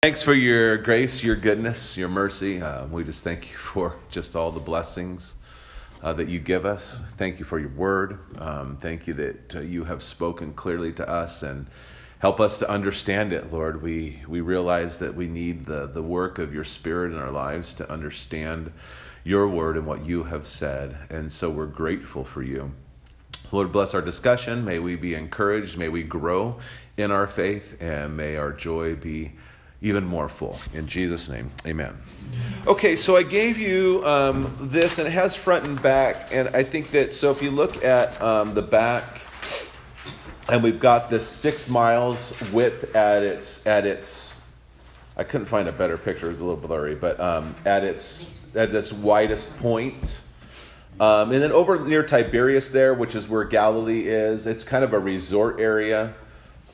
Thanks for your grace, your goodness, your mercy. Uh, we just thank you for just all the blessings uh, that you give us. Thank you for your word. Um, thank you that uh, you have spoken clearly to us and help us to understand it, Lord. We, we realize that we need the, the work of your spirit in our lives to understand your word and what you have said. And so we're grateful for you. Lord, bless our discussion. May we be encouraged. May we grow in our faith. And may our joy be even more full. In Jesus' name, amen. Okay, so I gave you um, this, and it has front and back. And I think that, so if you look at um, the back, and we've got this six miles width at its, at its, I couldn't find a better picture, it's a little blurry, but um, at its, at its widest point. Um, and then over near Tiberias, there, which is where Galilee is, it's kind of a resort area.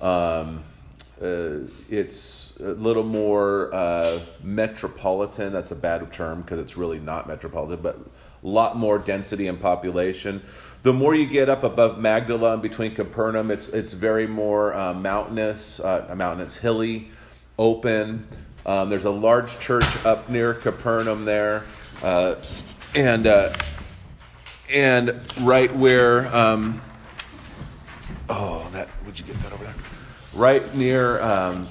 Um, uh, it's a little more uh, metropolitan. That's a bad term because it's really not metropolitan, but a lot more density and population. The more you get up above Magdala and between Capernaum, it's it's very more uh, mountainous, uh, mountainous, hilly, open. Um, there's a large church up near Capernaum there, uh, and uh, and right where. Um, oh, that would you get that over there? right near, um,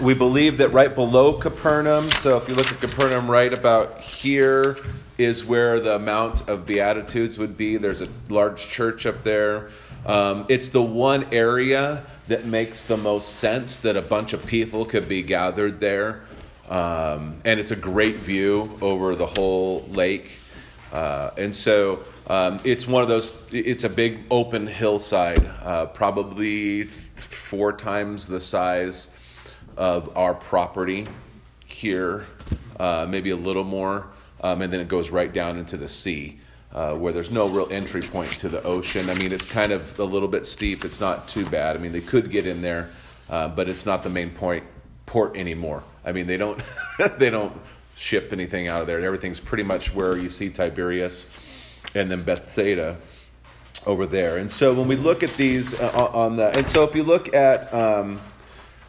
we believe that right below Capernaum, so if you look at Capernaum right about here, is where the Mount of Beatitudes would be. There's a large church up there. Um, it's the one area that makes the most sense that a bunch of people could be gathered there. Um, and it's a great view over the whole lake. Uh, and so um, it's one of those, it's a big open hillside, uh, probably four times the size of our property here, uh, maybe a little more, um, and then it goes right down into the sea. Uh, where there's no real entry point to the ocean. I mean, it's kind of a little bit steep. It's not too bad. I mean, they could get in there, uh, but it's not the main point port anymore. I mean, they don't they don't ship anything out of there. Everything's pretty much where you see Tiberias and then Bethsaida over there. And so when we look at these uh, on the, and so if you look at um,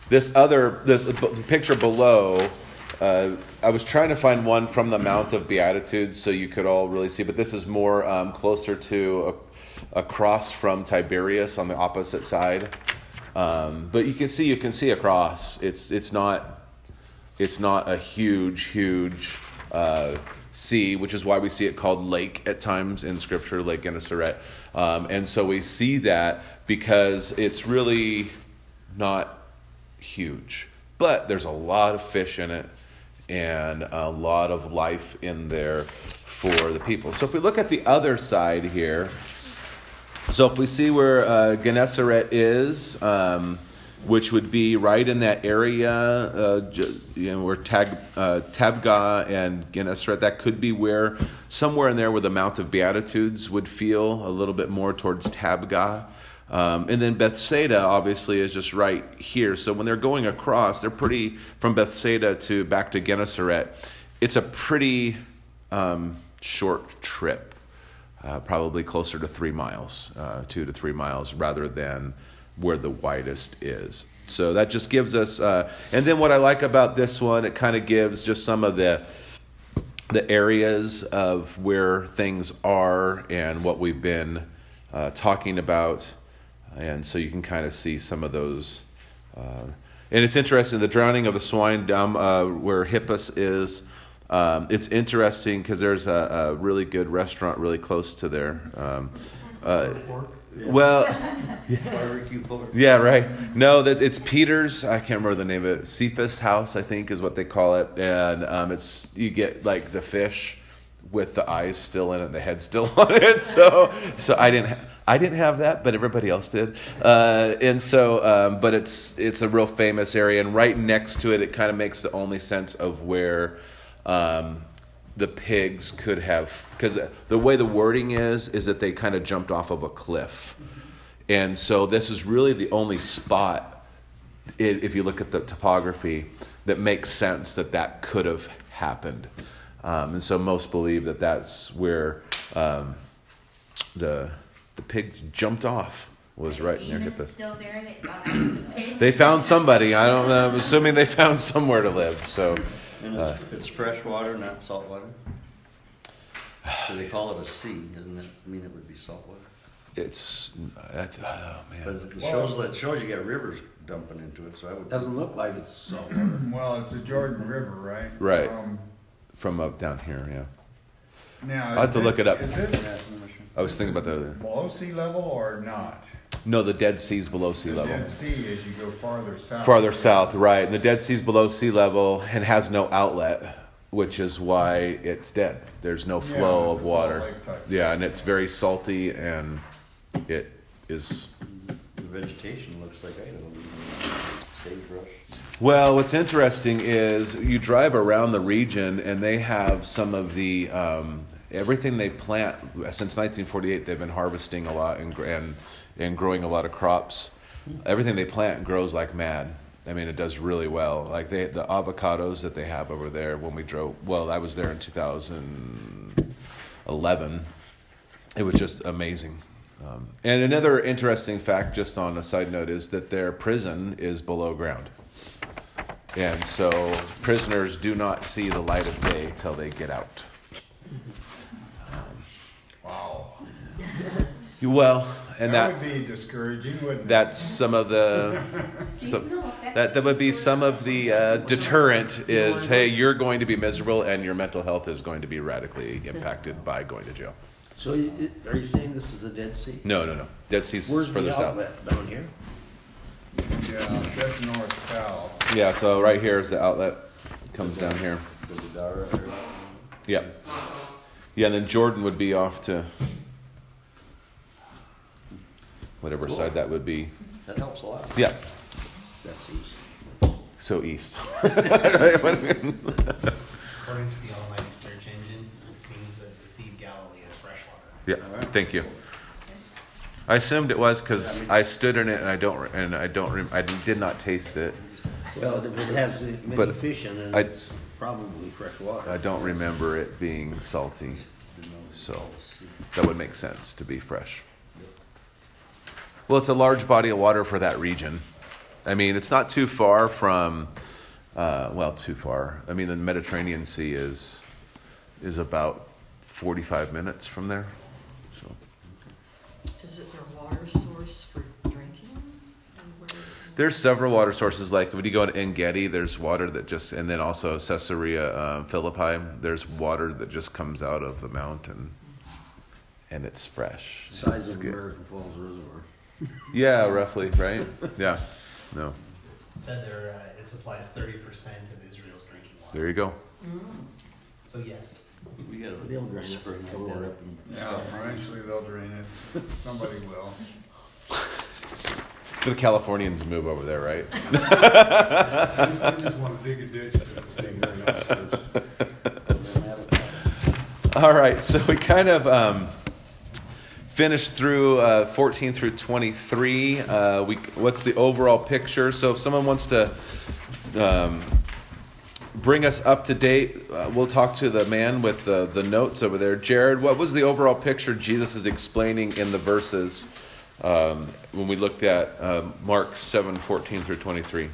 this other, this picture below, uh, I was trying to find one from the Mount of Beatitudes so you could all really see, but this is more um, closer to a, across from Tiberias on the opposite side. Um, but you can see, you can see across. It's it's not, it's not a huge, huge. Uh, sea, which is why we see it called lake at times in Scripture, Lake Gennesaret. Um, and so we see that because it's really not huge, but there's a lot of fish in it and a lot of life in there for the people. So if we look at the other side here, so if we see where uh, Gennesaret is, um, which would be right in that area, uh, you know, where Tag, uh, Tabgha and Gennesaret. That could be where somewhere in there where the Mount of Beatitudes would feel a little bit more towards Tabgha. Um, and then Bethsaida obviously is just right here. So when they're going across, they're pretty from Bethsaida to back to Gennesaret. It's a pretty um, short trip, uh, probably closer to three miles, uh, two to three miles, rather than where the widest is. So that just gives us, uh, and then what I like about this one, it kind of gives just some of the the areas of where things are and what we've been uh, talking about, and so you can kind of see some of those. Uh, and it's interesting the drowning of the swine down uh, where Hippus is. Um, it's interesting because there's a, a, really good restaurant really close to there. Um, uh, well, barbecue pork. Yeah, right. No, that it's Peter's. I can't remember the name of it. Cephas House, I think, is what they call it. And um, it's you get like the fish with the eyes still in it, and the head still on it. So, so I didn't. Ha- I didn't have that, but everybody else did. Uh, and so, um, but it's it's a real famous area, and right next to it, it kind of makes the only sense of where um, the pigs could have because the way the wording is is that they kind of jumped off of a cliff and so this is really the only spot if you look at the topography that makes sense that that could have happened um, and so most believe that that's where um, the the pigs jumped off was Are right near demons Hippus. Still there that got out of the? They found somebody. I don't know. I'm assuming they found somewhere to live. So And Uh, it's, it's fresh water, not salt water. So they call it a sea, doesn't it? I mean, it would be salt water. it's that's, oh But man. it shows, it shows you got rivers dumping into it, so I would. Doesn't look like it's salt water. Well, it's the Jordan River, right? Right. Um, From up down here, yeah. now, I'll have is to look it up. Is this I was thinking about that earlier. below sea level or not? No, the Dead Sea's below sea The level. Dead Sea as you go farther south. Farther south, right. And the Dead Sea's below sea level and has no outlet, which is why it's dead. There's no flow it's of water. Yeah, and it's very salty and it is. The vegetation looks like Idaho. Well, what's interesting is you drive around the region and they have some of the. Um, everything they plant since 1948 they've been harvesting a lot and, and and growing a lot of crops. Everything they plant grows like mad. I mean it does really well. Like they the avocados that they have over there when we drove well i was there in 2011 it was just amazing um, and another interesting fact just on a side note is that their prison is below ground and so prisoners do not see the light of day till they get out Wow. Well, and That that, would be discouraging, wouldn't it? that's some of the some, that that would be some of the uh, deterrent is hey you're going to be miserable and your mental health is going to be radically impacted by going to jail. So it- are you saying this is a Dead Sea? No, no, no. Dead Sea's Where's further the south. outlet? Down here? Yeah, that's north south. Yeah, so right here is the outlet. Comes down here. The Gadara area. Yeah. Yeah, and then Jordan would be off to whatever Cool. side that would be. That helps a lot. Yeah. That's east. So east. According to the Almighty search engine, it seems that the Sea of Galilee is Yeah, thank you. I assumed it was because I stood in it and I don't and I don't rem- I did not taste it. Well, if it has many But fish in it, I- it's probably fresh water. I don't remember it being salty, so that would make sense to be fresh. Well, it's a large body of water for that region. I mean, it's not too far from, uh, well, too far. I mean, the Mediterranean Sea is is about forty-five minutes from there. So. Is it their water source for drinking? There's several water sources. Like when you go to Engedi, there's water that just, and then also Caesarea uh, Philippi, there's water that just comes out of the mountain, and it's fresh. Size It's of good. American Falls Reservoir. Yeah, roughly, right? Yeah. No. It said there uh, it supplies 30% of Israel's drinking water. There you go. So yes, We got They'll drain a it. spring Don't like that worry. up in. Yeah, eventually they'll drain it. Somebody will. The Californians move over there, right? I just want to dig a ditch to dig their noses. All right, so we kind of um, finished through uh, 14 through 23. Uh, we, what's the overall picture? So if someone wants to um, bring us up to date, uh, we'll talk to the man with the, the notes over there. Jared, what was the overall picture Jesus is explaining in the verses um, when we looked at um, Mark 7 14 through 23?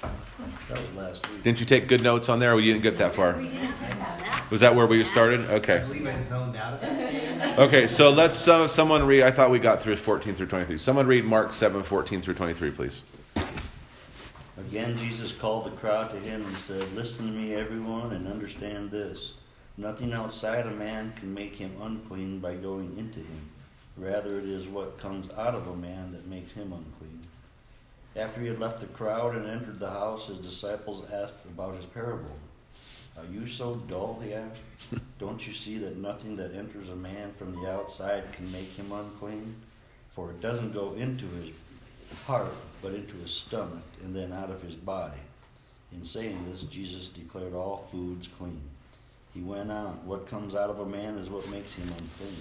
That was last week. Didn't you take good notes on there, or you didn't get that far? We didn't. Was that where we started? I Okay. believe I zoned out at that. Okay, so let's uh, someone read. I thought we got through 14 through 23. Someone read Mark 7 14 through 23, please. Again, Jesus called the crowd to him and said, Listen to me, everyone, and understand this. Nothing outside a man can make him unclean by going into him. Rather, it is what comes out of a man that makes him unclean. After he had left the crowd and entered the house, his disciples asked about his parable. Are you so dull? He asked. Don't you see that nothing that enters a man from the outside can make him unclean? For it doesn't go into his heart, but into his stomach, and then out of his body. In saying this, Jesus declared all foods clean. He went on, What comes out of a man is what makes him unclean.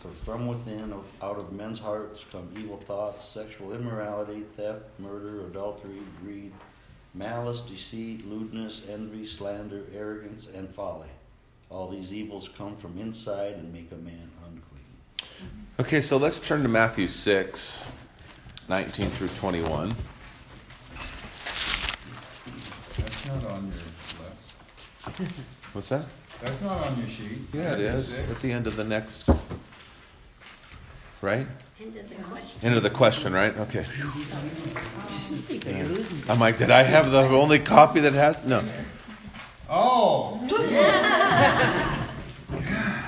For from within, out of men's hearts, come evil thoughts, sexual immorality, theft, murder, adultery, greed, malice, deceit, lewdness, envy, slander, arrogance, and folly. All these evils come from inside and make a man unclean. Okay, so let's turn to Matthew 6, 19 through 21. That's not on your left. What's that? That's not on your sheet. Yeah, it is. Six. At the end of the next. Right? End of the question. End of the question, right? Okay. Yeah. I'm like, did I have the only copy that has? No. Oh!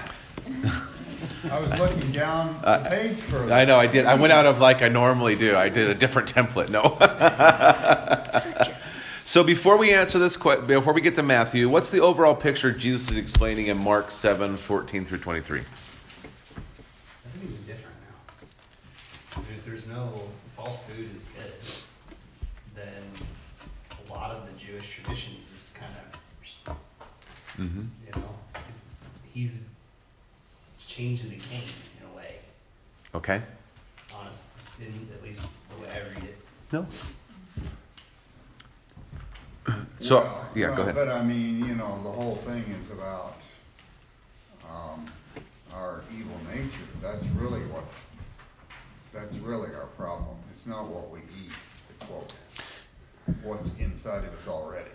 I was looking down the Uh, page further. I know I did. I went out of like I normally do. I did a different template. No. so before we answer this question, before we get to Matthew, what's the overall picture Jesus is explaining in Mark 7, 14 through 23? Everything's different now. If there's no false food is good, then a lot of the Jewish traditions is kind of, Mm-hmm. you know, he's changing the game in a way. Okay. Honest, in at least the way I read it. No. So Well, yeah, go ahead. But I mean, you know, the whole thing is about, um, our evil nature. That's really what, that's really our problem. It's not what we eat, it's what, what's inside of us already.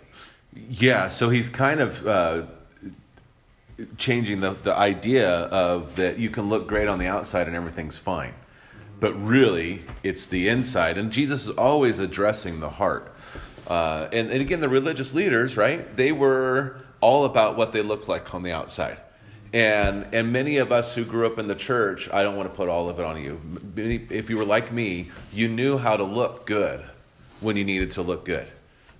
Yeah, so he's kind of uh, changing the, the idea of that you can look great on the outside and everything's fine. But really, it's the inside. And Jesus is always addressing the heart. Uh, and, and again, the religious leaders, right? They were all about what they looked like on the outside. And, and many of us who grew up in the church, I don't want to put all of it on you. If you were like me, you knew how to look good when you needed to look good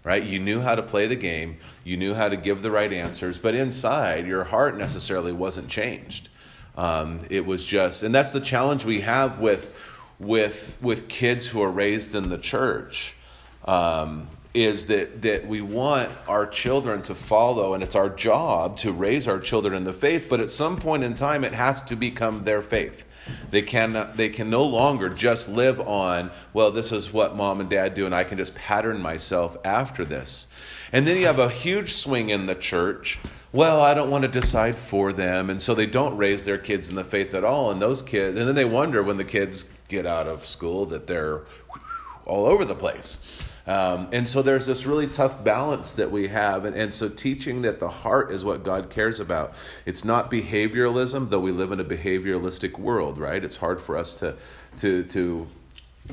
right? You knew how to play the game, you knew how to give the right answers, but inside, your heart necessarily wasn't changed. Um, it was just, and that's the challenge we have with with with kids who are raised in the church. Um, is that, that we want our children to follow, and it's our job to raise our children in the faith, but at some point in time, it has to become their faith. They can they can no longer just live on, well, this is what mom and dad do, and I can just pattern myself after this. And then you have a huge swing in the church. Well, I don't want to decide for them, and so they don't raise their kids in the faith at all. And those kids, and then they wonder when the kids get out of school that they're all over the place. Um, and so there's this really tough balance that we have. And, and so teaching that the heart is what God cares about. It's not behavioralism, though we live in a behavioralistic world, right? It's hard for us to, to, to,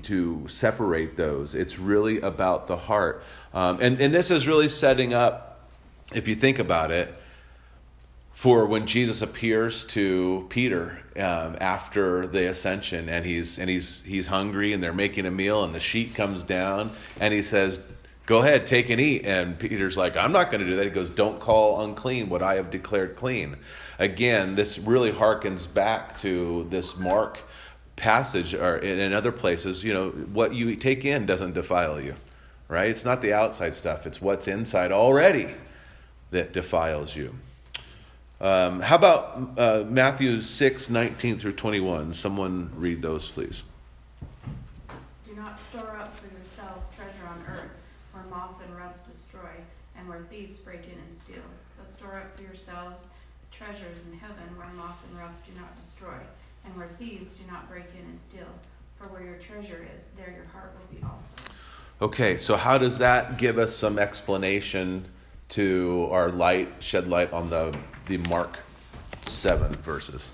to separate those. It's really about the heart. Um, and, and this is really setting up, if you think about it, for when Jesus appears to Peter um, after the ascension, and he's and he's he's hungry, and they're making a meal, and the sheet comes down, and he says, "Go ahead, take and eat." And Peter's like, "I'm not going to do that." He goes, "Don't call unclean what I have declared clean." Again, this really harkens back to this Mark passage, or in, in other places. You know, what you take in doesn't defile you, right? It's not the outside stuff; it's what's inside already that defiles you. Um, how about uh, Matthew 6, 19 through 21? Someone read those, please. Do not store up for yourselves treasure on earth, where moth and rust destroy, and where thieves break in and steal. But store up for yourselves treasures in heaven, where moth and rust do not destroy, and where thieves do not break in and steal. For where your treasure is, there your heart will be also. Okay, so how does that give us some explanation to our light, shed light on the, the Mark 7 verses?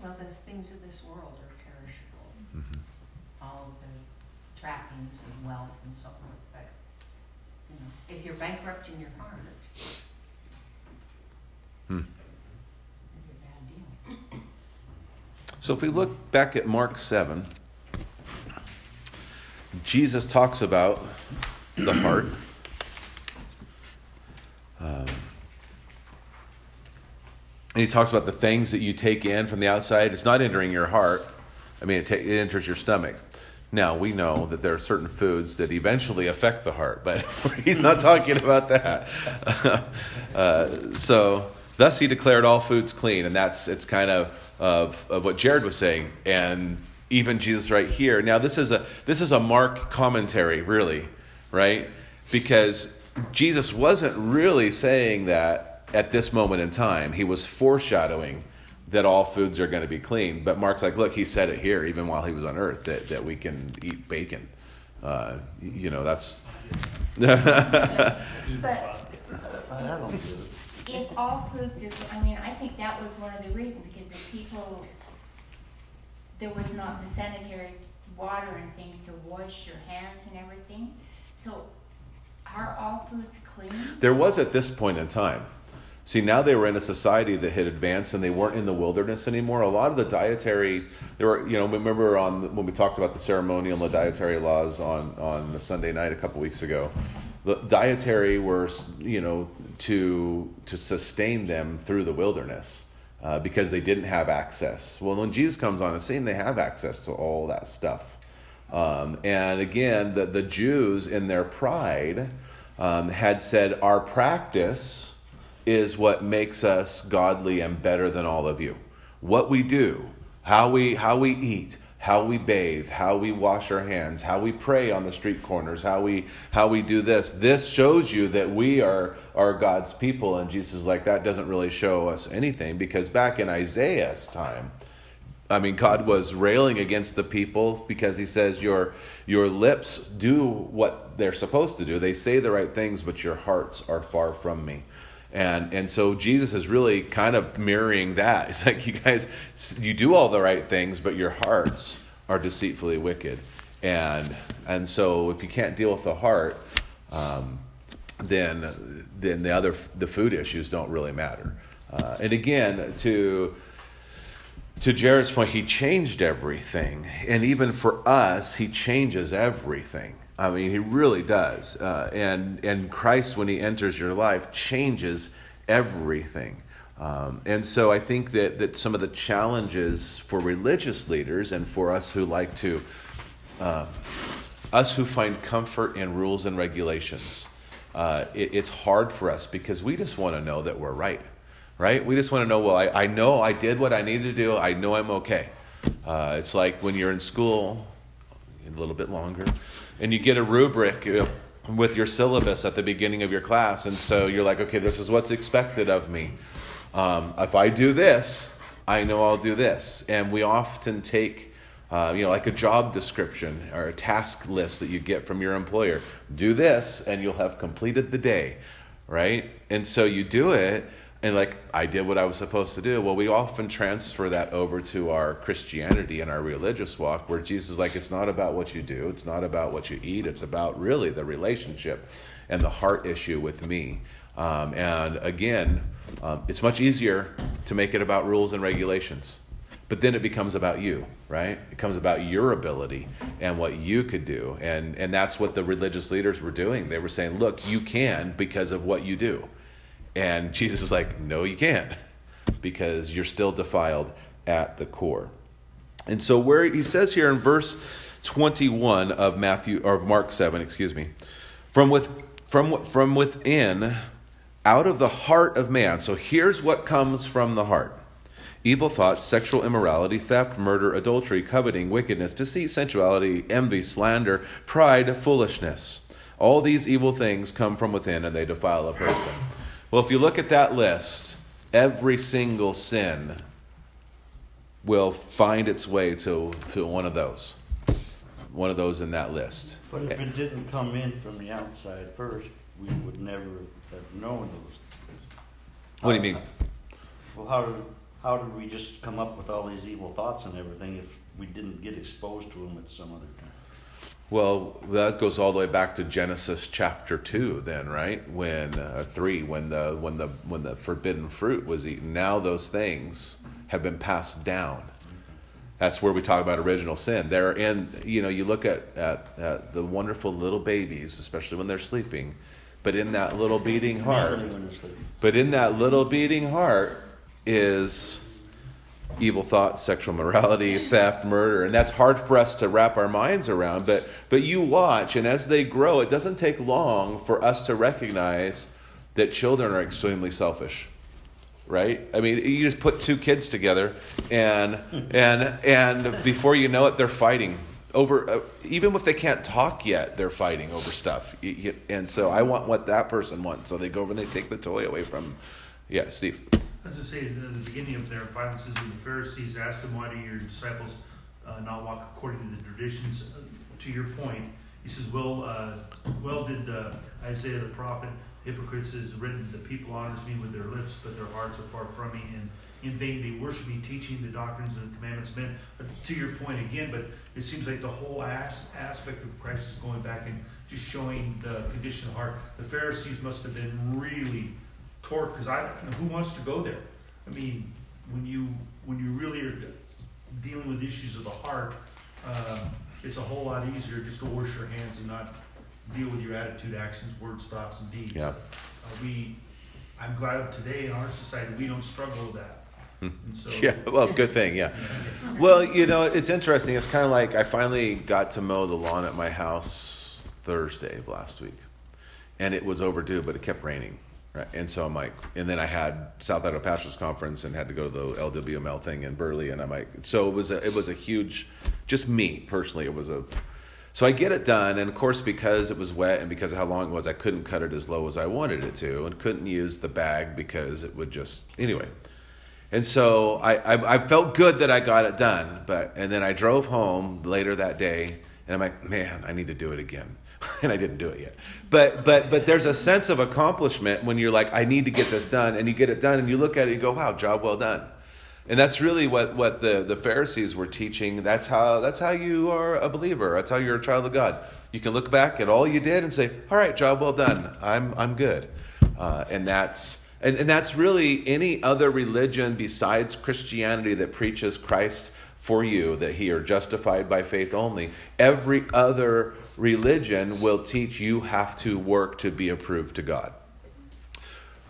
Well, the things of this world are perishable. Mhm. All of the trappings of wealth and so forth. But, you know, if you're bankrupting your heart, Hmm. it's a bad deal. So if we look back at Mark 7, Jesus talks about the heart. Um, and he talks about the things that you take in from the outside. It's not entering your heart. I mean, it, ta- it enters your stomach. Now, we know that there are certain foods that eventually affect the heart, but he's not talking about that. uh, so, thus he declared all foods clean, and that's it's kind of, of of what Jared was saying, and even Jesus right here. Now, this is a this is a Mark commentary, really, right? Because Jesus wasn't really saying that at this moment in time, he was foreshadowing that all foods are going to be clean. But Mark's like, look, he said it here, even while he was on earth, that, that we can eat bacon. Uh, you know, that's. But if all foods are, I mean, I think that was one of the reasons, because the people, there was not the sanitary water and things to wash your hands and everything. So are all foods clean? There was at this point in time. See, now they were in a society that had advanced and they weren't in the wilderness anymore. A lot of the dietary, there were, you know, remember on when we talked about the ceremonial and the dietary laws on, on the Sunday night a couple weeks ago, the dietary were, you know, to, to sustain them through the wilderness uh, because they didn't have access. Well, when Jesus comes on the scene, they have access to all that stuff. Um, and again, the, the Jews, in their pride, um, had said, Our practice is what makes us godly and better than all of you. What we do, how we, how we eat, how we bathe, how we wash our hands, how we pray on the street corners, how we, how we do this. This shows you that we are, are God's people. And Jesus like, that doesn't really show us anything because back in Isaiah's time, I mean, God was railing against the people because he says, your, your lips do what they're supposed to do. They say the right things, but your hearts are far from me. And, and so Jesus is really kind of mirroring that. It's like, you guys, you do all the right things, but your hearts are deceitfully wicked. And, and so if you can't deal with the heart, um, then, then the other, the food issues don't really matter. Uh, and again, to, to Jared's point, he changed everything. And even for us, he changes everything. I mean, he really does. Uh, and, and Christ, when he enters your life, changes everything. Um, and so I think that, that some of the challenges for religious leaders and for us who like to, uh, us who find comfort in rules and regulations, uh, it, it's hard for us because we just want to know that we're right right? We just want to know, well, I, I know I did what I needed to do. I know I'm okay. Uh, it's like when you're in school, a little bit longer, and you get a rubric know, with your syllabus at the beginning of your class. And so you're like, okay, this is what's expected of me. Um, if I do this, I know I'll do this. And we often take, uh, you know, like a job description or a task list that you get from your employer. Do this, and you'll have completed the day, right? And so you do it, and like I did what I was supposed to do. Well, we often transfer that over to our Christianity and our religious walk, where Jesus is like, it's not about what you do, it's not about what you eat, it's about really the relationship and the heart issue with me. Um, and again, um, it's much easier to make it about rules and regulations. But then it becomes about you, right? It becomes about your ability and what you could do. And, and that's what the religious leaders were doing. They were saying, look, you can because of what you do. And Jesus is like, no, you can't, because you're still defiled at the core. And so, where he says here in verse 21 of Matthew or Mark 7, excuse me, from with from from within, out of the heart of man. So here's what comes from the heart. Evil thoughts, sexual immorality, theft, murder, adultery, coveting, wickedness, deceit, sensuality, envy, slander, pride, foolishness. All these evil things come from within and they defile a person. Well, if you look at that list, every single sin will find its way to, to one of those. One of those in that list. But if it didn't come in from the outside first, we would never have known those. What do you mean? Well, how did, how did we just come up with all these evil thoughts and everything if we didn't get exposed to them at some other time? Well, that goes all the way back to Genesis chapter two, then, right? When uh, three, when the when the when the forbidden fruit was eaten. Now those things have been passed down. That's where we talk about original sin. They're in, you know, you look at, at, at the wonderful little babies, especially when they're sleeping, but in that little beating heart, Mainly when they're sleeping. but in that little beating heart is evil thoughts, sexual morality, theft, murder, and that's hard for us to wrap our minds around. But but you watch, and as they grow, it doesn't take long for us to recognize that children are extremely selfish. Right? I mean, you just put two kids together, and and and before you know it, they're fighting over. Uh, even if they can't talk yet, they're fighting over stuff. And so I want what that person wants. So they go over and they take the toy away from Yeah, Steve. As I say, at the beginning of their and the Pharisees asked him, why do your disciples uh, not walk according to the traditions? Uh, To your point, he says, well, uh, well did uh, Isaiah the prophet, hypocrites is written, the people honors me with their lips, but their hearts are far from me, and in vain they worship me, teaching the doctrines and commandments of men. But to your point again, but it seems like the whole as- aspect of Christ is going back and just showing the condition of heart. The Pharisees must have been really torqued, because I, who wants to go there? I mean, when you when you really are dealing with issues of the heart, um, it's a whole lot easier just to wash your hands and not deal with your attitude, actions, words, thoughts, and deeds. Yeah. Uh, we, I'm glad today in our society we don't struggle with that. And so, Yeah, well, good thing, yeah. Well, you know, it's interesting. It's kind of like I finally got to mow the lawn at my house Thursday of last week, and it was overdue, but it kept raining. Right, and so I'm like, and then I had South Idaho Pastors Conference and had to go to the LWML thing in Burley, and I'm like, so it was a, it was a huge, just me personally, it was a, so I get it done, and of course because it was wet and because of how long it was, I couldn't cut it as low as I wanted it to, and couldn't use the bag because it would just anyway. And so I, I, I felt good that I got it done, but and then I drove home later that day, and I'm like, man, I need to do it again, and I didn't do it yet. But but but there's a sense of accomplishment when you're like, I need to get this done, and you get it done, and you look at it, and you go, wow, job well done. And that's really what, what the, the Pharisees were teaching. That's how that's how you are a believer. That's how you're a child of God. You can look back at all you did and say, "All right, job well done. I'm I'm good." Uh, and that's and, and that's really any other religion besides Christianity that preaches Christ for you, that he are justified by faith only. Every other religion will teach you have to work to be approved to God.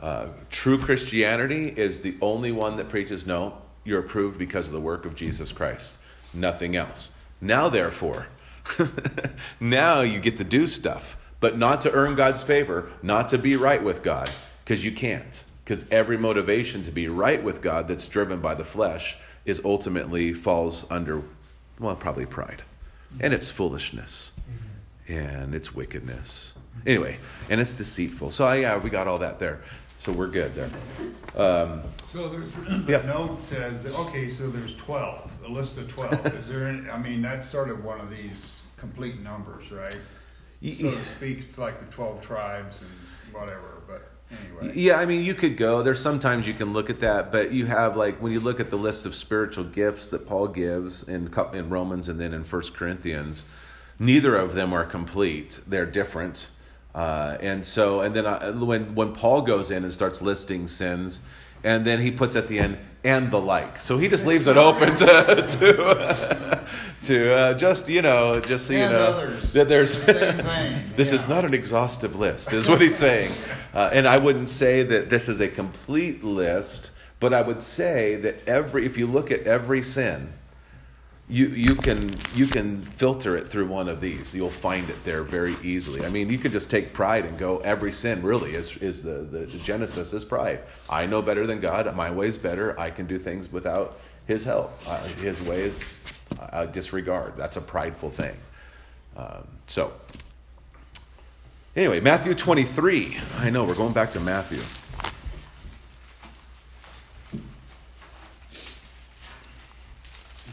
Uh, true Christianity is the only one that preaches no, you're approved because of the work of Jesus Christ, nothing else. Now, therefore, now you get to do stuff, but not to earn God's favor, not to be right with God, because you can't. Because every motivation to be right with God that's driven by the flesh is ultimately falls under, well, probably pride. And it's foolishness. And it's wickedness. Anyway, and it's deceitful. So, yeah, we got all that there. So we're good there. Um, So there's, the note says, that, okay, so there's twelve, a list of twelve. Is there, any- I mean, that's sort of one of these complete numbers, right? y- So to speak, it's like the twelve tribes and whatever, but anyway. Yeah, I mean, you could go. There's sometimes you can look at that, but you have like when you look at the list of spiritual gifts that Paul gives in in Romans and then in First Corinthians, neither of them are complete. They're different, uh, and so and then I, when when Paul goes in and starts listing sins, and then he puts at the end and the like. So he just leaves it open to to to uh, just you know just so you know others. that there's The same thing, this is not an exhaustive list, is what he's saying. Uh, and I wouldn't say that this is a complete list, but I would say that every, if you look at every sin, you, you can you can filter it through one of these. You'll find it there very easily. I mean, you could just take pride and go. Every sin really is is the, the, the genesis is pride. I know better than God. My way's better. I can do things without His help. Uh, his ways I disregard. That's a prideful thing. Um, so Anyway, Matthew 23. I know, we're going back to Matthew.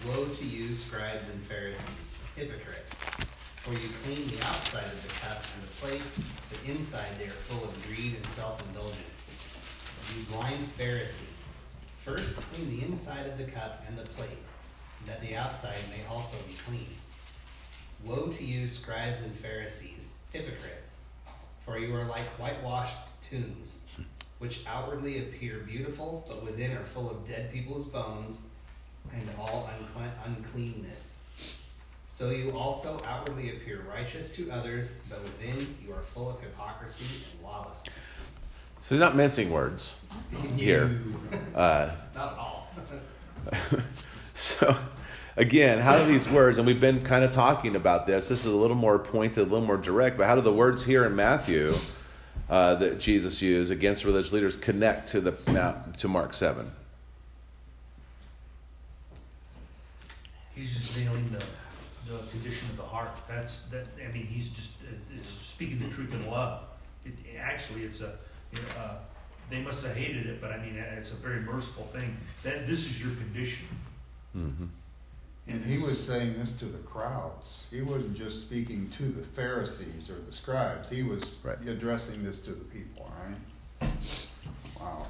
Woe to you, scribes and Pharisees, hypocrites! For you clean the outside of the cup and the plate, but inside they are full of greed and self-indulgence. You blind Pharisee, first clean the inside of the cup and the plate, that the outside may also be clean. Woe to you, scribes and Pharisees, hypocrites! For you are like whitewashed tombs, which outwardly appear beautiful, but within are full of dead people's bones and all uncleanness. So you also outwardly appear righteous to others, but within you are full of hypocrisy and lawlessness. So he's not mincing words here. Uh, Not at all. so, again, how do these words, and we've been kind of talking about this, this is a little more pointed, a little more direct, but how do the words here in Matthew uh, that Jesus used against religious leaders connect to, the, to Mark 7? He's just nailing the, the condition of the heart. That's that. I mean, he's just uh, it's speaking the truth in love. It, actually, it's a uh, they must have hated it, but I mean, it's a very merciful thing. That this is your condition. Mm-hmm. And he was saying this to the crowds. He wasn't just speaking to the Pharisees or the scribes. He was Right. addressing this to the people, right? Wow.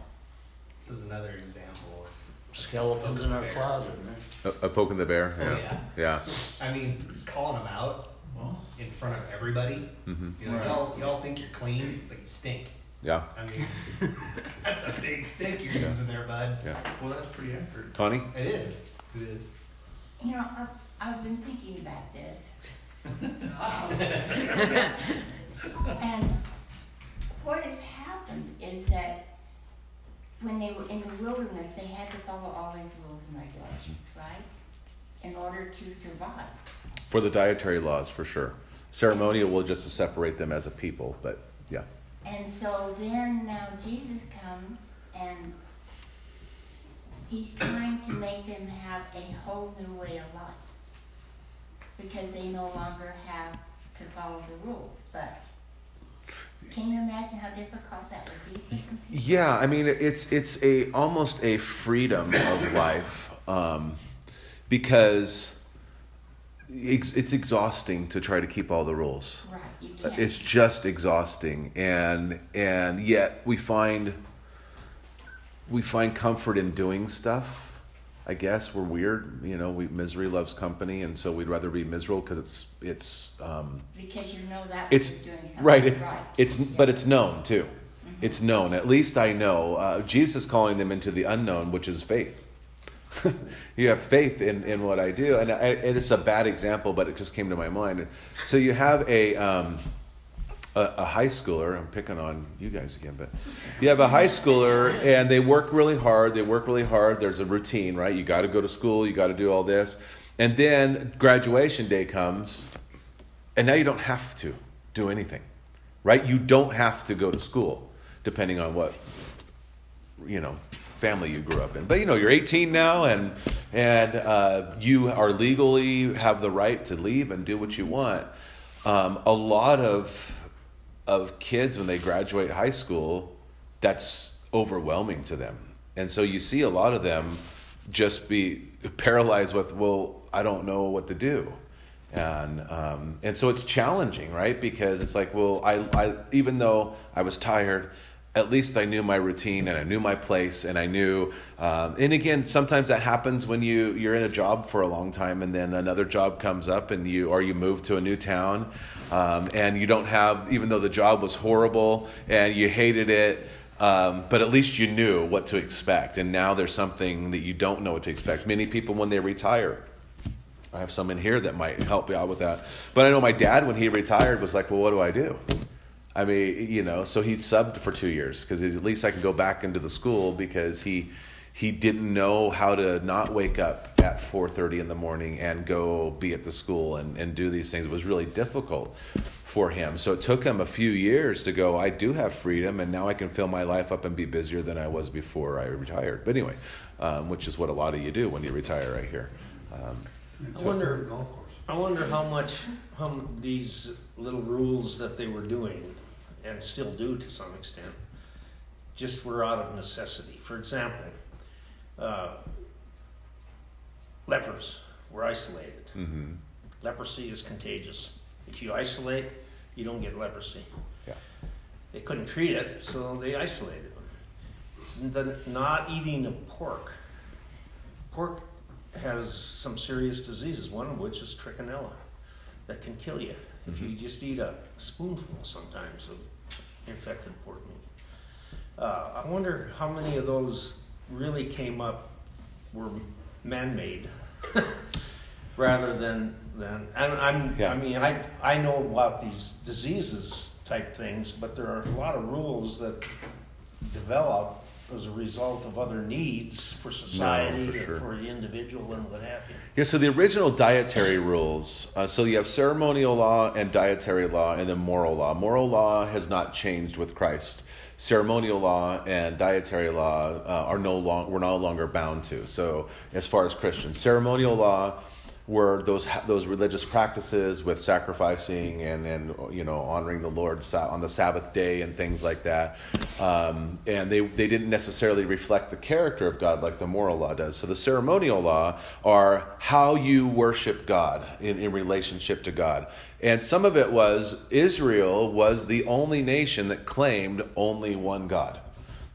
This is another example of Skeletons in our closet, man. A, a poke in the bear. Oh, Yeah. Yeah. I mean, calling them out Well, in front of everybody. Mm-hmm. You know, Right. y'all, y'all think you're clean, but you stink. Yeah. I mean, that's a big stink you're using there, bud. Yeah. well, that's pretty accurate. Connie. It is. It is. You know, I've, I've been thinking about this. And what has happened is that when they were in the wilderness, they had to follow all these rules and regulations, right? In order to survive. For the dietary laws, for sure. Ceremonial will just to separate them as a people, but yeah. And so then now Jesus comes and he's trying to make them have a whole new way of life. Because they no longer have to follow the rules. But can you imagine how difficult that would be for some people? Yeah, I mean it's it's a almost a freedom of life um, because it's, it's exhausting to try to keep all the rules. Right, you. It's just exhausting, and and yet we find we find comfort in doing stuff. I guess we're weird, you know. We misery loves company, and so we'd rather be miserable because it's it's um, because you know that it's you're doing something right. It, right. It's but it's known too. Mm-hmm. It's known. At least I know. Uh, Jesus calling them into the unknown, which is faith. you have faith in, in what I do, and, I, and it's a bad example, but it just came to my mind. So you have a um, a, a high schooler. I'm picking on you guys again, but you have a high schooler, and they work really hard. They work really hard. There's a routine, right? You got to go to school. You got to do all this, and then graduation day comes, and now you don't have to do anything, right? You don't have to go to school, depending on what you know family you grew up in. But you know, you're 18 now, and and uh, you are legally have the right to leave and do what you want. Um, a lot of of kids when they graduate high school, that's overwhelming to them, and so you see a lot of them just be paralyzed with, well, I don't know what to do. And um, and so it's challenging, right? Because it's like, well, I, I even though I was tired, at least I knew my routine and I knew my place and I knew. Um, and again, sometimes that happens when you you're in a job for a long time and then another job comes up and you or you move to a new town um, and you don't have even though the job was horrible and you hated it. Um, but at least you knew what to expect, and now there's something that you don't know what to expect. Many people, when they retire, I have some in here that might help you out with that. But I know my dad, when he retired, was like, "Well, what do I do?" I mean, you know, so he subbed for two years because at least I could go back into the school because he he didn't know how to not wake up at 4.30 in the morning and go be at the school and, and do these things. It was really difficult for him. So it took him a few years to go i do have freedom and now i can fill my life up and be busier than i was before i retired. But anyway um, which is what a lot of you do when you retire right here. Um, I wonder-. I wonder how much, how these little rules that they were doing, and still do to some extent, just were out of necessity. For example, uh, lepers were isolated. mhm. Leprosy is contagious. If you isolate, you don't get leprosy. Yeah. They couldn't treat it, so they isolated them. The not eating of pork. Pork has some serious diseases, one of which is trichinella, that can kill you if you just eat a spoonful sometimes of infected pork meat. Uh, I wonder how many of those really came up were man-made rather than than and I'm Yeah. I mean I I know about these diseases type things, but there are a lot of rules that develop as a result of other needs for society, for or sure. for the individual, and what have you. Yeah, so the original dietary rules. Uh, so you have ceremonial law and dietary law, and then moral law. Moral law has not changed with Christ. Ceremonial law and dietary law uh, are no long. We're no longer bound to. So as far as Christians, ceremonial law were those those religious practices with sacrificing and and you know honoring the Lord on the Sabbath day and things like that, um, and they they didn't necessarily reflect the character of God like the moral law does. So the ceremonial law are how you worship God in, in relationship to God, and some of it was Israel was the only nation that claimed only one God.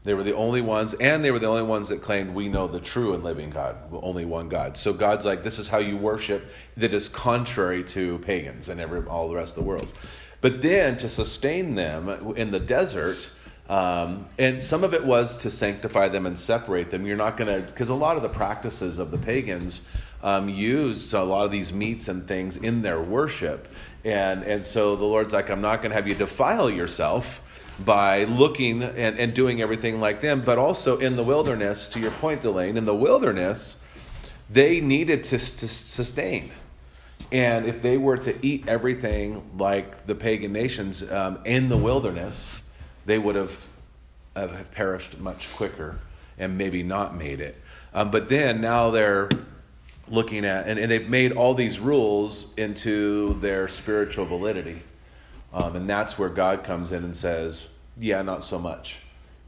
They were the only ones, and they were the only ones that claimed we know the true and living God, only one God. So God's like, this is how you worship that is contrary to pagans and every, all the rest of the world. But then to sustain them in the desert, um, and some of it was to sanctify them and separate them. You're not going to, because a lot of the practices of the pagans um, use a lot of these meats and things in their worship. And, and so the Lord's like, I'm not going to have you defile yourself by looking and, and doing everything like them, but also in the wilderness, to your point, Delane, in the wilderness, they needed to, to sustain. And if they were to eat everything like the pagan nations um, in the wilderness, they would have, have perished much quicker and maybe not made it. Um, but then now they're looking at, and, and they've made all these rules into their spiritual validity. Um, and that's where God comes in and says, yeah, not so much,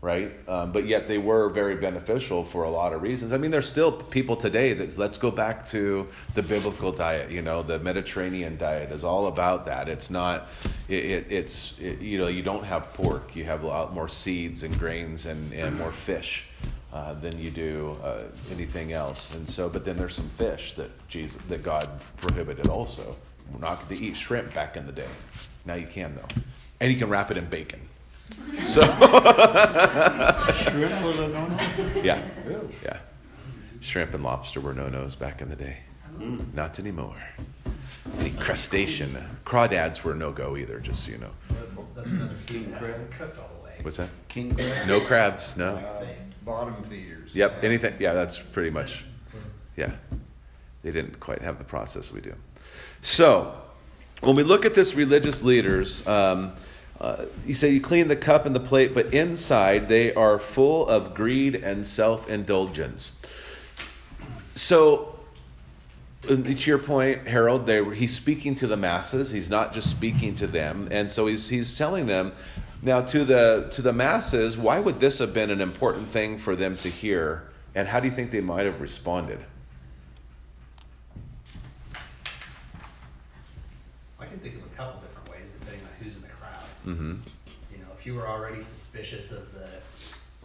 right? Um, but yet they were very beneficial for a lot of reasons. I mean, there's still people today that let's go back to the biblical diet. You know, the Mediterranean diet is all about that. It's not, it, it, it's, it, you know, you don't have pork. You have a lot more seeds and grains and, and more fish. Uh, than you do uh, anything else, and so. But then there's some fish that Jesus, that God prohibited also. We're not going to eat shrimp back in the day. Now you can though, and you can wrap it in bacon. So Shrimp was a no-no? yeah, yeah. Shrimp and lobster were no nos back in the day. Not anymore. Any crustacean, crawdads were no go either. Just so you know. That's, that's another food that hasn't cooked all the way. What's that? King crab. No crabs. No. Bottom feeders. Yep. Anything. Yeah, that's pretty much. Yeah. They didn't quite have the process we do. So, when we look at this religious leaders, um, uh, you say you clean the cup and the plate, but inside they are full of greed and self indulgence. So, to your point, Harold, they, he's speaking to the masses. He's not just speaking to them, and so he's he's telling them now to the to the masses. Why would this have been an important thing for them to hear? And how do you think they might have responded? I can think of a couple different ways depending on who's in the crowd. Mm-hmm. You know, if you were already suspicious of the,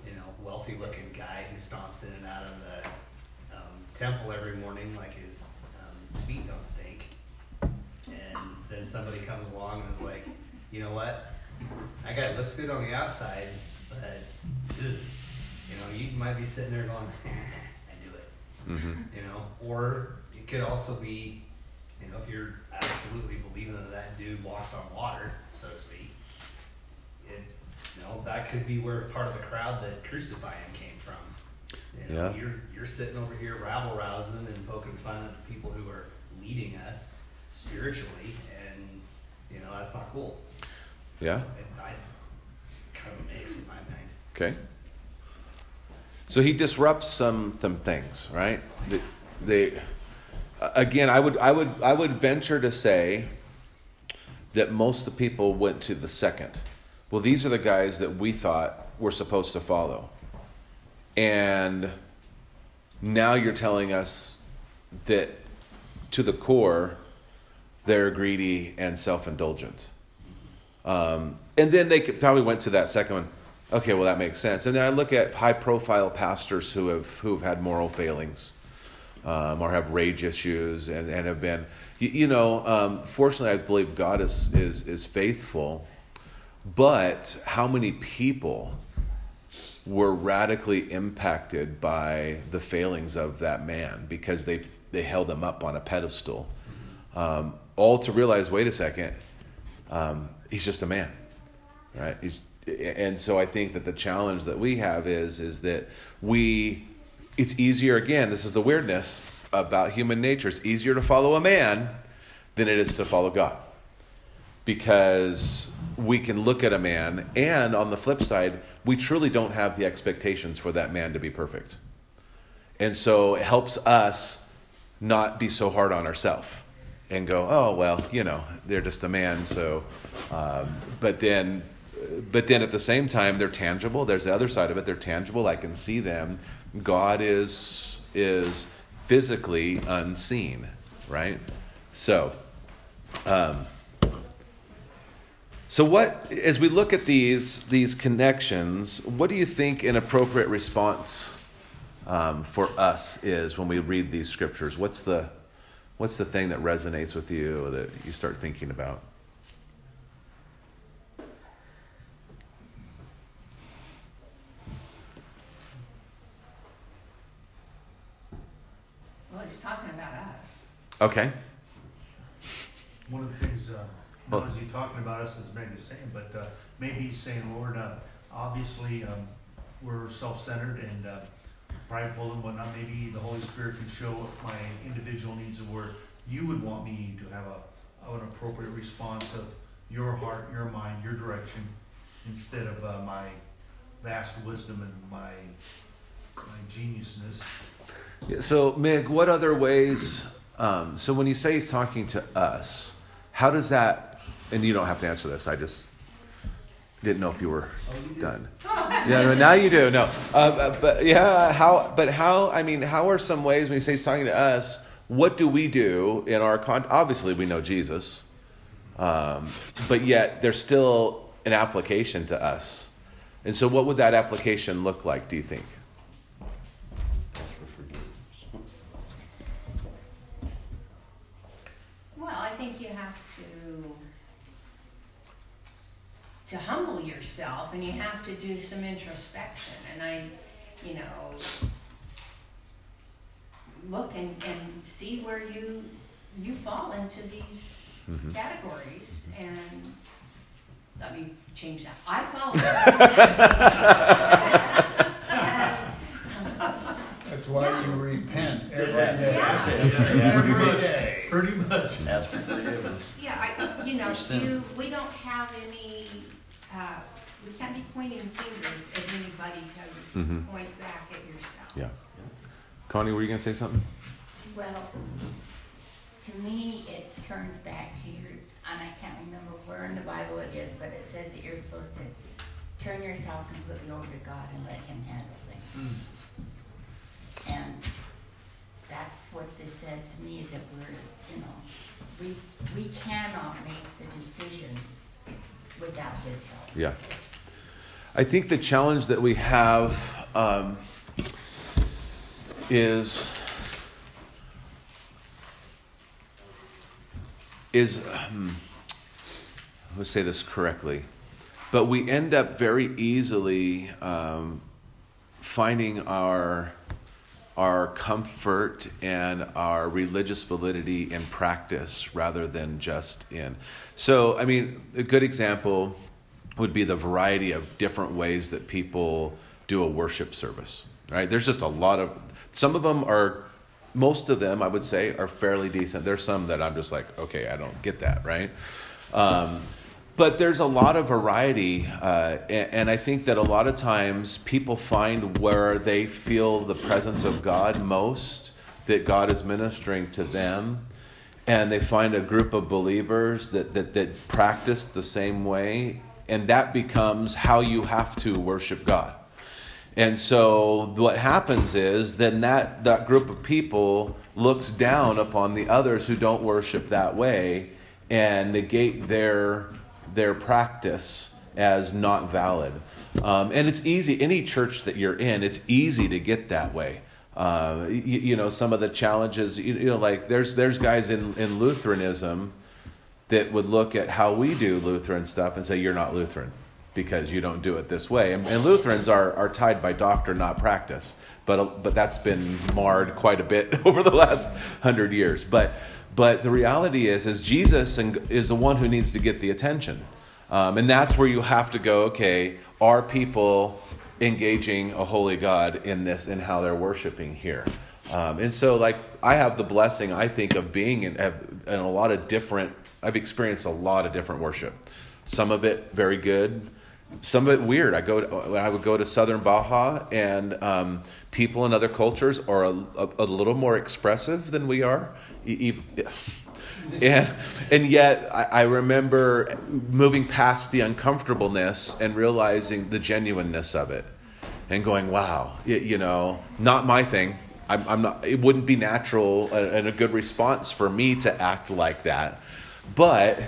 you know, wealthy-looking guy who stomps in and out of the um, temple every morning like his um, feet don't stink, and then somebody comes along and is like, you know what, that guy looks good on the outside, but, ugh, you know, you might be sitting there going, I knew it. Mm-hmm. You know, or it could also be, you know, if you're absolutely believing that that dude walks on water, so to speak, it, you know, that could be where part of the crowd that crucified him came from. You know, Yeah. you're you're sitting over here rabble rousing and poking fun at the people who are leading us spiritually, and you know that's not cool. Yeah. Kind of in my mind. Okay. So he disrupts some some things, right? They, they again, I would I would I would venture to say that most of the people went to the second. Well, these are the guys that we thought we're supposed to follow. And now you're telling us that to the core they're greedy and self-indulgent. Um, and then they probably went to that second one. Okay, well that makes sense. And I look at high-profile pastors who have who have had moral failings, um, or have rage issues, and, and have been, you, you know. Um, fortunately, I believe God is is is faithful, but how many people were radically impacted by the failings of that man because they they held him up on a pedestal, um, all to realize, wait a second, um, he's just a man, right? He's, and so I think that the challenge that we have is is that we it's easier again this is the weirdness about human nature. It's easier to follow a man than it is to follow God. Because we can look at a man and on the flip side we truly don't have the expectations for that man to be perfect. And so it helps us not be so hard on ourselves and go, oh well, you know, they're just a man. So, um, but then, but then at the same time, they're tangible. There's the other side of it. They're tangible. I can see them. God is is physically unseen, right? So, um, so what as we look at these these connections, what do you think an appropriate response um, for us is when we read these scriptures? What's the what's the thing that resonates with you that you start thinking about? Well, he's talking about us. Okay. One of the things, uh, Well- not is he talking about us, as Meg is saying, but uh, maybe he's saying, Lord, uh, obviously um, we're self-centered and uh, prideful and whatnot. Maybe the Holy Spirit can show my individual needs of where you would want me to have a, an appropriate response of your heart, your mind, your direction, instead of uh, my vast wisdom and my my geniusness. Yeah, So, Meg, what other ways? Um, so, when you say he's talking to us, how does that? And you don't have to answer this. I just didn't know if you were done. Yeah, no, now you do. No, uh, but yeah, how? But how? I mean, how are some ways when you say he's talking to us? What do we do in our con? Obviously, we know Jesus, um, but yet there's still an application to us. And so, what would that application look like? Do you think? Ask for forgiveness. Well, I think you have to to humble yourself and you have to do some introspection and I, you know, look and, and see where you you fall into these Mhm. categories and let me change that. I fall into. That's why you repent every Yeah. day. Yeah. Ask for Pretty much. forgiveness. Pretty much. Ask for forgiveness. Yeah, I, you know, you, we don't have any, uh, we can't be pointing fingers at anybody to Mhm. point back at yourself. Yeah. Connie, were you going to say something? Well, to me, it turns back to your, and I can't remember where in the Bible it is, but it says that you're supposed to turn yourself completely over to God and let Him handle things. And that's what this says to me, is that we're, you know, we, we cannot make the decisions without His help. Yeah. I think the challenge that we have um, is is um, let's say this correctly, but we end up very easily um, finding our our comfort and our religious validity in practice rather than just in. So, I mean, a good example would be the variety of different ways that people do a worship service, right? There's just a lot of, some of them are, most of them, I would say, are fairly decent. There's some that I'm just like, okay, I don't get that, right? Um, but there's a lot of variety, uh, and, I think that a lot of times people find where they feel the presence of God most, that God is ministering to them, and they find a group of believers that, that, that practice the same way, and that becomes how you have to worship God. And so what happens is then that, that group of people looks down upon the others who don't worship that way and negate their their practice as not valid. Um, and it's easy, any church that you're in, it's easy to get that way. Uh, you, you know, some of the challenges, you, you know, like there's, there's guys in, in Lutheranism that would look at how we do Lutheran stuff and say, you're not Lutheran because you don't do it this way. And, and Lutherans are, are tied by doctrine, not practice. But, but that's been marred quite a bit over the last hundred years. But, but the reality is, is Jesus is the one who needs to get the attention. Um, and that's where you have to go, okay, are people engaging a holy God in this and how they're worshiping here? Um, and so, like, I have the blessing, I think, of being in, in a lot of different, I've experienced a lot of different worship. Some of it very good, some of it weird. I go to, I would go to Southern Baja, and um, people in other cultures are a, a, a, little more expressive than we are. And and yet I, I remember moving past the uncomfortableness and realizing the genuineness of it, and going, "Wow, it, you know, not my thing." I'm, I'm not. It wouldn't be natural and a good response for me to act like that, but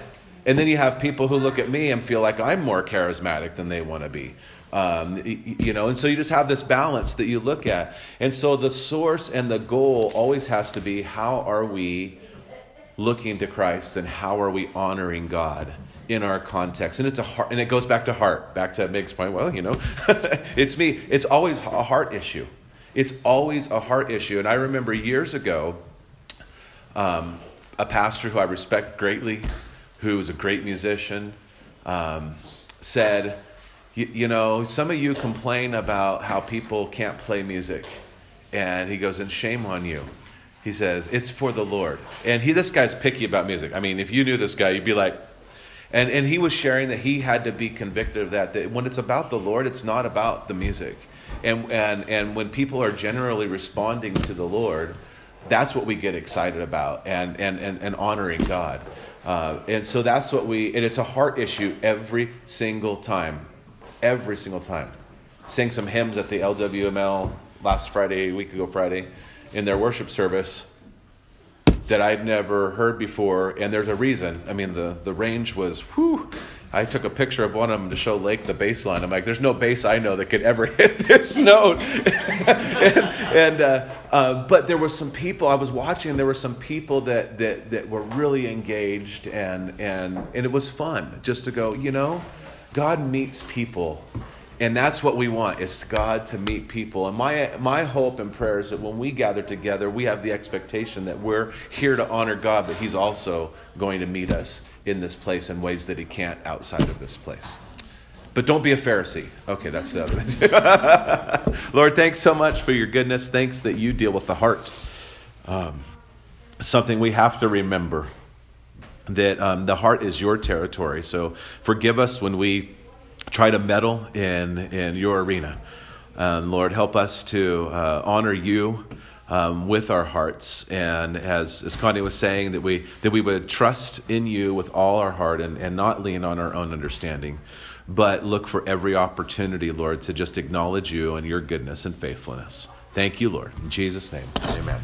and then you have people who look at me and feel like I'm more charismatic than they want to be. Um, you know, and so you just have this balance that you look at. And so the source and the goal always has to be how are we looking to Christ and how are we honoring God in our context? And it's a heart, and it goes back to heart, back to Meg's point. Well, you know, it's me. It's always a heart issue. It's always a heart issue. And I remember years ago, um, a pastor who I respect greatly who is a great musician, um, said, you know, some of you complain about how people can't play music. And he goes, and shame on you. He says, it's for the Lord. And he, this guy's picky about music. I mean, if you knew this guy, you'd be like, and, and he was sharing that he had to be convicted of that, that when it's about the Lord, it's not about the music. And, and, and when people are generally responding to the Lord, that's what we get excited about and, and, and, and honoring God. Uh, and so that's what we, and it's a heart issue every single time. Every single time. Sing some hymns at the LWML last Friday, week ago Friday, in their worship service that I'd never heard before. And there's a reason. I mean, the, the range was, whew, I took a picture of one of them to show Lake the bass line. I'm like, there's no bass I know that could ever hit this note. and, and uh, uh, but there were some people I was watching. And there were some people that that that were really engaged, and and and it was fun just to go. You know, God meets people and that's what we want is god to meet people and my my hope and prayer is that when we gather together we have the expectation that we're here to honor god but he's also going to meet us in this place in ways that he can't outside of this place. But don't be a pharisee. Okay that's the other thing. Lord thanks so much for your goodness. Thanks that you deal with the heart. Um, something we have to remember that um, the heart is your territory. So forgive us when we try to meddle in, in your arena. And Lord, help us to uh, honor you um, with our hearts. And as, as Connie was saying, that we, that we would trust in you with all our heart and, and not lean on our own understanding, but look for every opportunity, Lord, to just acknowledge you and your goodness and faithfulness. Thank you, Lord. In Jesus' name, amen.